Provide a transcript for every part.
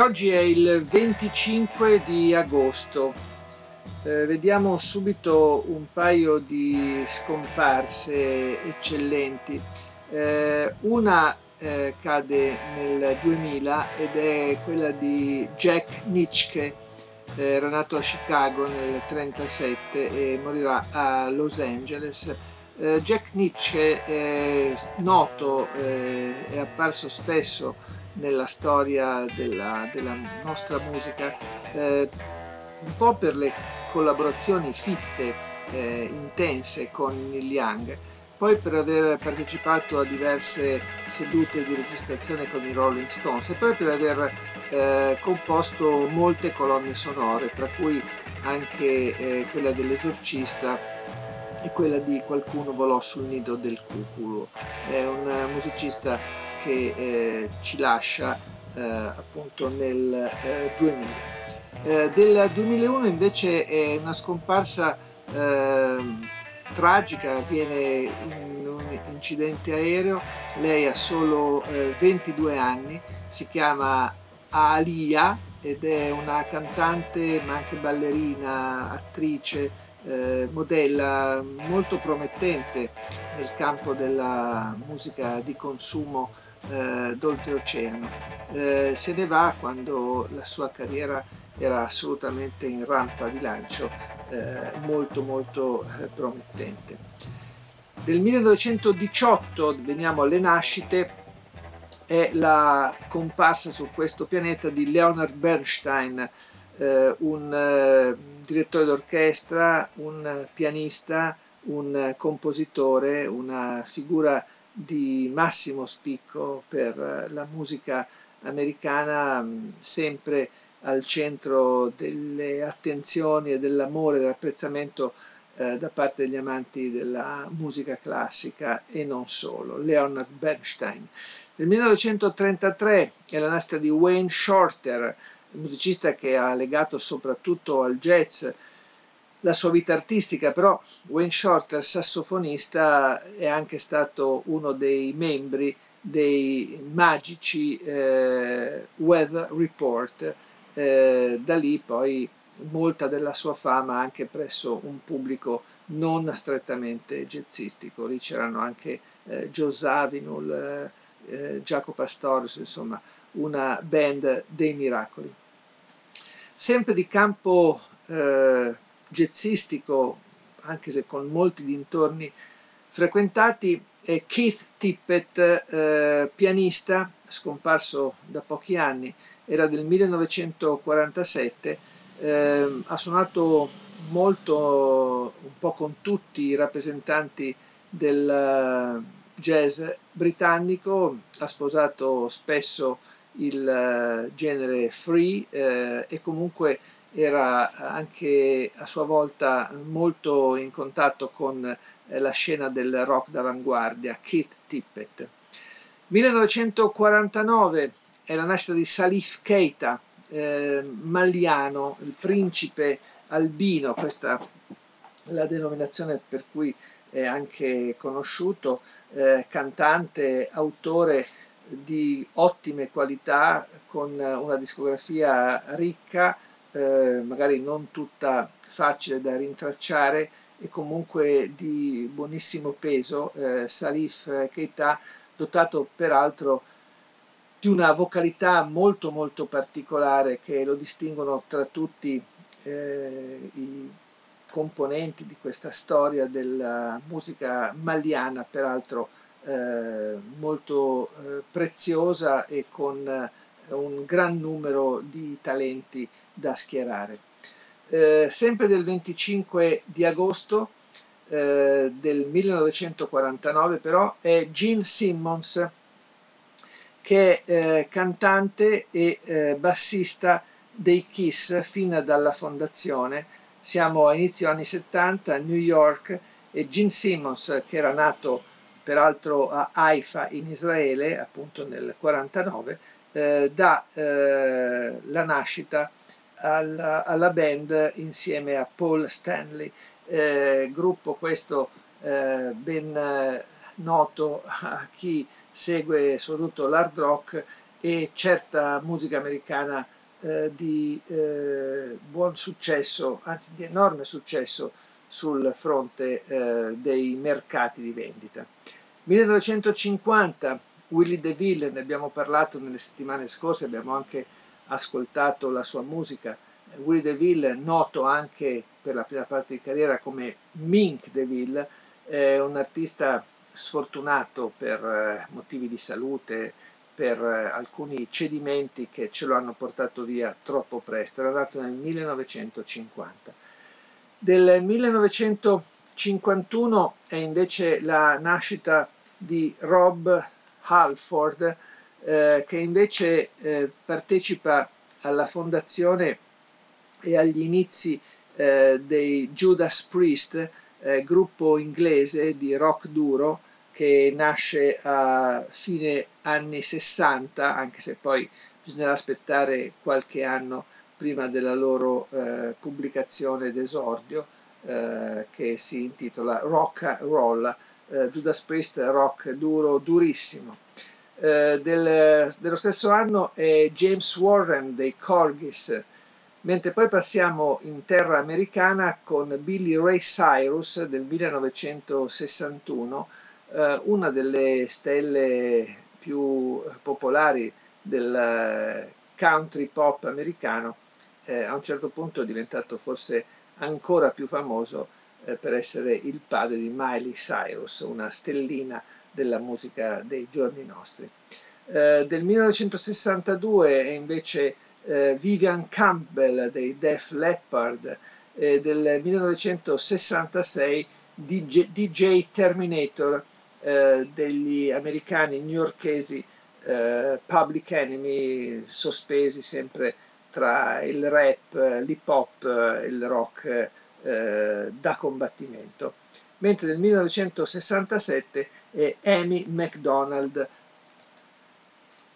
Oggi è il 25 di agosto. Eh, vediamo subito un paio di scomparse eccellenti. Eh, una eh, cade nel 2000 ed è quella di Jack Nitschke. Eh, era nato a Chicago nel 1937 e morirà a Los Angeles. Eh, Jack Nitschke è noto, eh, è apparso spesso nella storia della, della nostra musica, eh, un po' per le collaborazioni fitte, eh, intense con Neil Young, poi per aver partecipato a diverse sedute di registrazione con i Rolling Stones e poi per aver eh, composto molte colonne sonore, tra cui anche eh, quella dell'esorcista e quella di Qualcuno volò sul nido del cuculo. È un musicista che eh, ci lascia eh, appunto nel 2000. Eh, eh, del 2001 invece è una scomparsa ehm, tragica, avviene in un incidente aereo, lei ha solo 22 eh, anni, si chiama Alia ed è una cantante ma anche ballerina, attrice, eh, modella molto promettente nel campo della musica di consumo eh, d'oltreoceano. Eh, se ne va quando la sua carriera era assolutamente in rampa di lancio, eh, molto molto eh, promettente. Del 1918 veniamo alle nascite, è la comparsa su questo pianeta di Leonard Bernstein, eh, un eh, direttore d'orchestra, un pianista, un compositore, una figura di massimo spicco per la musica americana, sempre al centro delle attenzioni e dell'amore, dell'apprezzamento eh, da parte degli amanti della musica classica e non solo, Leonard Bernstein. Nel 1933 è la nascita di Wayne Shorter, musicista che ha legato soprattutto al jazz la sua vita artistica, però Wayne Shorter, sassofonista, è anche stato uno dei membri dei magici eh, Weather Report. Eh, da lì poi molta della sua fama anche presso un pubblico non strettamente jazzistico. Lì c'erano anche eh, Joe Zawinul, eh, eh, Jacopo Astorius, insomma una band dei miracoli. Sempre di campo eh, jazzistico, anche se con molti dintorni frequentati, è Keith Tippett, eh, pianista, scomparso da pochi anni, era del 1947, eh, ha suonato molto, un po' con tutti i rappresentanti del eh, jazz britannico, ha sposato spesso il eh, genere free eh, e comunque era anche a sua volta molto in contatto con eh, la scena del rock d'avanguardia, Keith Tippett. 1949 è la nascita di Salif Keita, eh, maliano, il principe albino, questa è la denominazione per cui è anche conosciuto, eh, cantante, autore di ottime qualità, con una discografia ricca, eh, magari non tutta facile da rintracciare e comunque di buonissimo peso, eh, Salif Keita, dotato peraltro di una vocalità molto molto particolare che lo distinguono tra tutti eh, i componenti di questa storia della musica maliana, peraltro eh, molto eh, preziosa e con un gran numero di talenti da schierare. Eh, sempre del 25 di agosto eh, del 1949 però è Gene Simmons che è eh, cantante e eh, bassista dei Kiss fin dalla fondazione. Siamo a inizio anni 70 a New York e Gene Simmons, che era nato peraltro a Haifa in Israele, appunto nel 49, eh, dà eh, la nascita alla, alla, band insieme a Paul Stanley, eh, gruppo questo eh, ben eh, noto a chi segue soprattutto l'hard rock e certa musica americana eh, di buon successo, anzi di enorme successo sul fronte dei mercati di vendita. 1950 Willie DeVille, ne abbiamo parlato nelle settimane scorse, abbiamo anche ascoltato la sua musica. Willie DeVille, noto anche per la prima parte di carriera come Mink DeVille, è un artista sfortunato per eh, motivi di salute, per eh, alcuni cedimenti che ce lo hanno portato via troppo presto. Era nato nel 1950. Del 1951 è invece la nascita di Rob Halford, eh, che invece eh, partecipa alla fondazione e agli inizi eh, dei Judas Priest, eh, gruppo inglese di rock duro che nasce a fine anni 60, anche se poi bisognerà aspettare qualche anno prima della loro eh, pubblicazione d'esordio, eh, che si intitola Rock Roll, eh, Judas Priest rock duro, durissimo. Eh, del, dello stesso anno è James Warren dei Corgis, mentre poi passiamo in terra americana con Billy Ray Cyrus del 1961, eh, una delle stelle più popolari del eh, country pop americano, eh, a un certo punto è diventato forse ancora più famoso eh, per essere il padre di Miley Cyrus, una stellina della musica dei giorni nostri. Eh, del 1962 è invece eh, Vivian Campbell dei Def Leppard, e del 1966 DJ, DJ Terminator eh, degli americani newyorkesi Public Enemy sospesi sempre tra il rap, l'hip hop, il rock eh, da combattimento, mentre nel 1967 è Amy MacDonald.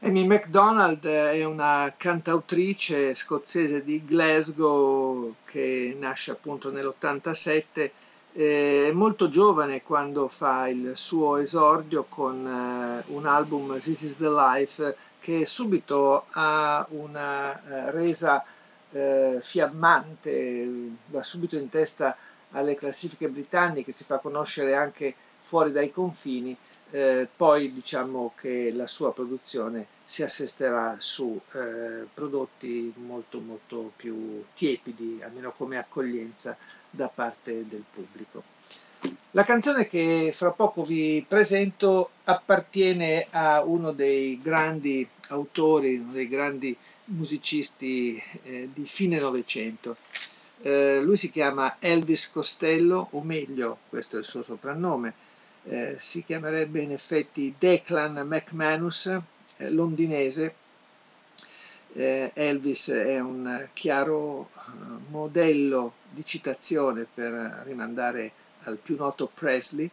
Amy MacDonald è una cantautrice scozzese di Glasgow che nasce appunto nell'87 è molto giovane quando fa il suo esordio con uh, un album This is the Life che subito ha una uh, resa uh, fiammante, va subito in testa alle classifiche britanniche, si fa conoscere anche fuori dai confini, poi diciamo che la sua produzione si assesterà su prodotti molto molto più tiepidi, almeno come accoglienza da parte del pubblico. La canzone che fra poco vi presento appartiene a uno dei grandi autori, uno dei grandi musicisti eh, di fine Novecento. Eh, lui si chiama Elvis Costello, o meglio, questo è il suo soprannome, eh, si chiamerebbe in effetti Declan McManus, eh, londinese, eh, Elvis è un chiaro eh, modello di citazione per rimandare al più noto Presley.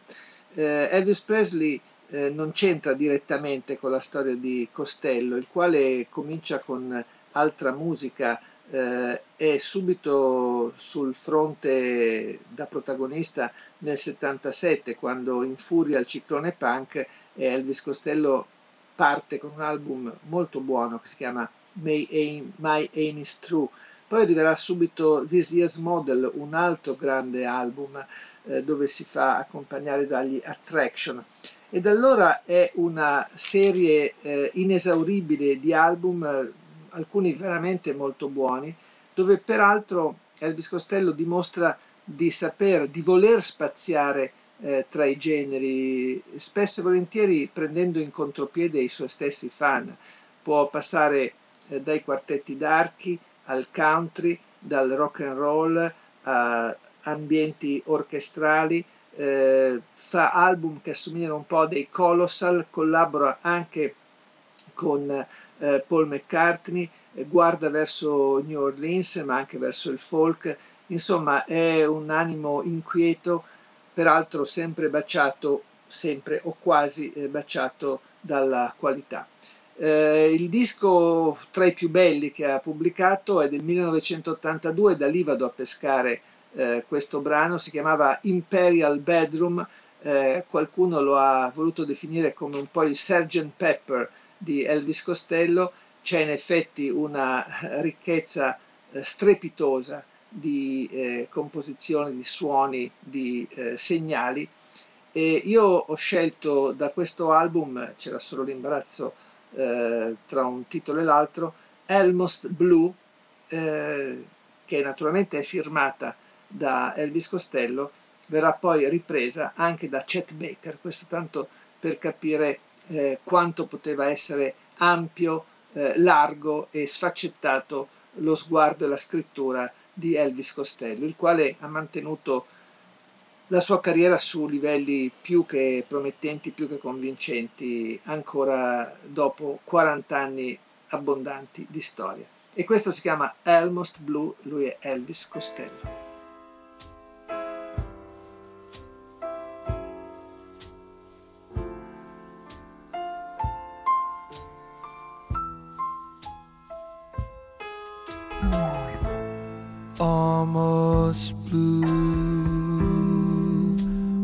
Elvis Presley eh, non c'entra direttamente con la storia di Costello, il quale comincia con altra musica eh, è subito sul fronte da protagonista nel 77 quando infuria il ciclone punk e Elvis Costello parte con un album molto buono che si chiama Aim, My Aim is True. Poi arriverà subito This Year's Model, un altro grande album eh, dove si fa accompagnare dagli Attraction. E da allora è una serie eh, inesauribile di album, eh, alcuni veramente molto buoni, dove peraltro Elvis Costello dimostra di saper, di voler spaziare eh, tra i generi, spesso e volentieri prendendo in contropiede i suoi stessi fan. Può passare eh, dai quartetti d'archi al country, dal rock and roll a ambienti orchestrali, eh, fa album che assomigliano un po' dei colossal, collabora anche con eh, Paul McCartney, eh, guarda verso New Orleans ma anche verso il folk, insomma è un animo inquieto, peraltro sempre baciato, sempre o quasi eh, baciato dalla qualità. Eh, il disco tra i più belli che ha pubblicato è del 1982, da lì vado a pescare eh, questo brano, si chiamava Imperial Bedroom, eh, qualcuno lo ha voluto definire come un po' il Sgt. Pepper di Elvis Costello, c'è in effetti una ricchezza eh, strepitosa di eh, composizioni, di suoni, di eh, segnali e io ho scelto da questo album, c'era solo l'imbarazzo tra un titolo e l'altro, Almost Blue, che naturalmente è firmata da Elvis Costello, verrà poi ripresa anche da Chet Baker, questo tanto per capire eh, quanto poteva essere ampio, eh, largo e sfaccettato lo sguardo e la scrittura di Elvis Costello, il quale ha mantenuto la sua carriera su livelli più che promettenti, più che convincenti, ancora dopo 40 anni abbondanti di storia. E questo si chiama Almost Blue, lui è Elvis Costello. Almost blue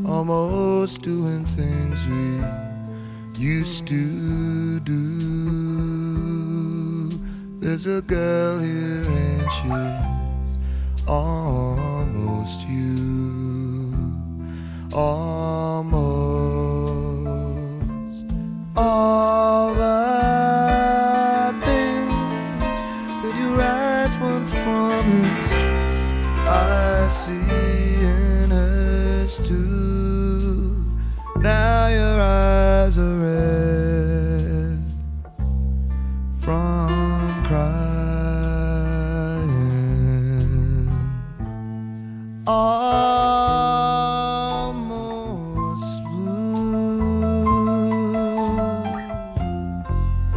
almost doing things we used to do. There's a girl here and she's almost you. Almost Almost blue.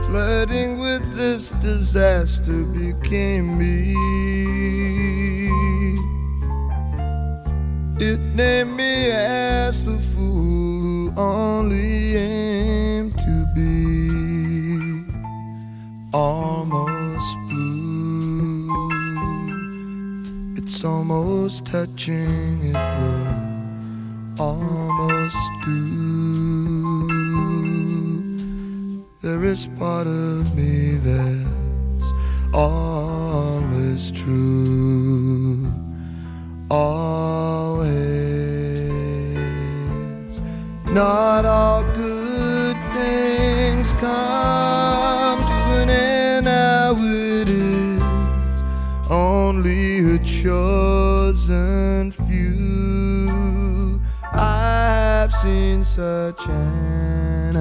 Flirting with this disaster became me. It named me It's almost touching, it will almost do. There is part of me that's always true. Always. Not all good things come to an end. Now it is only a chosen few. I've seen such an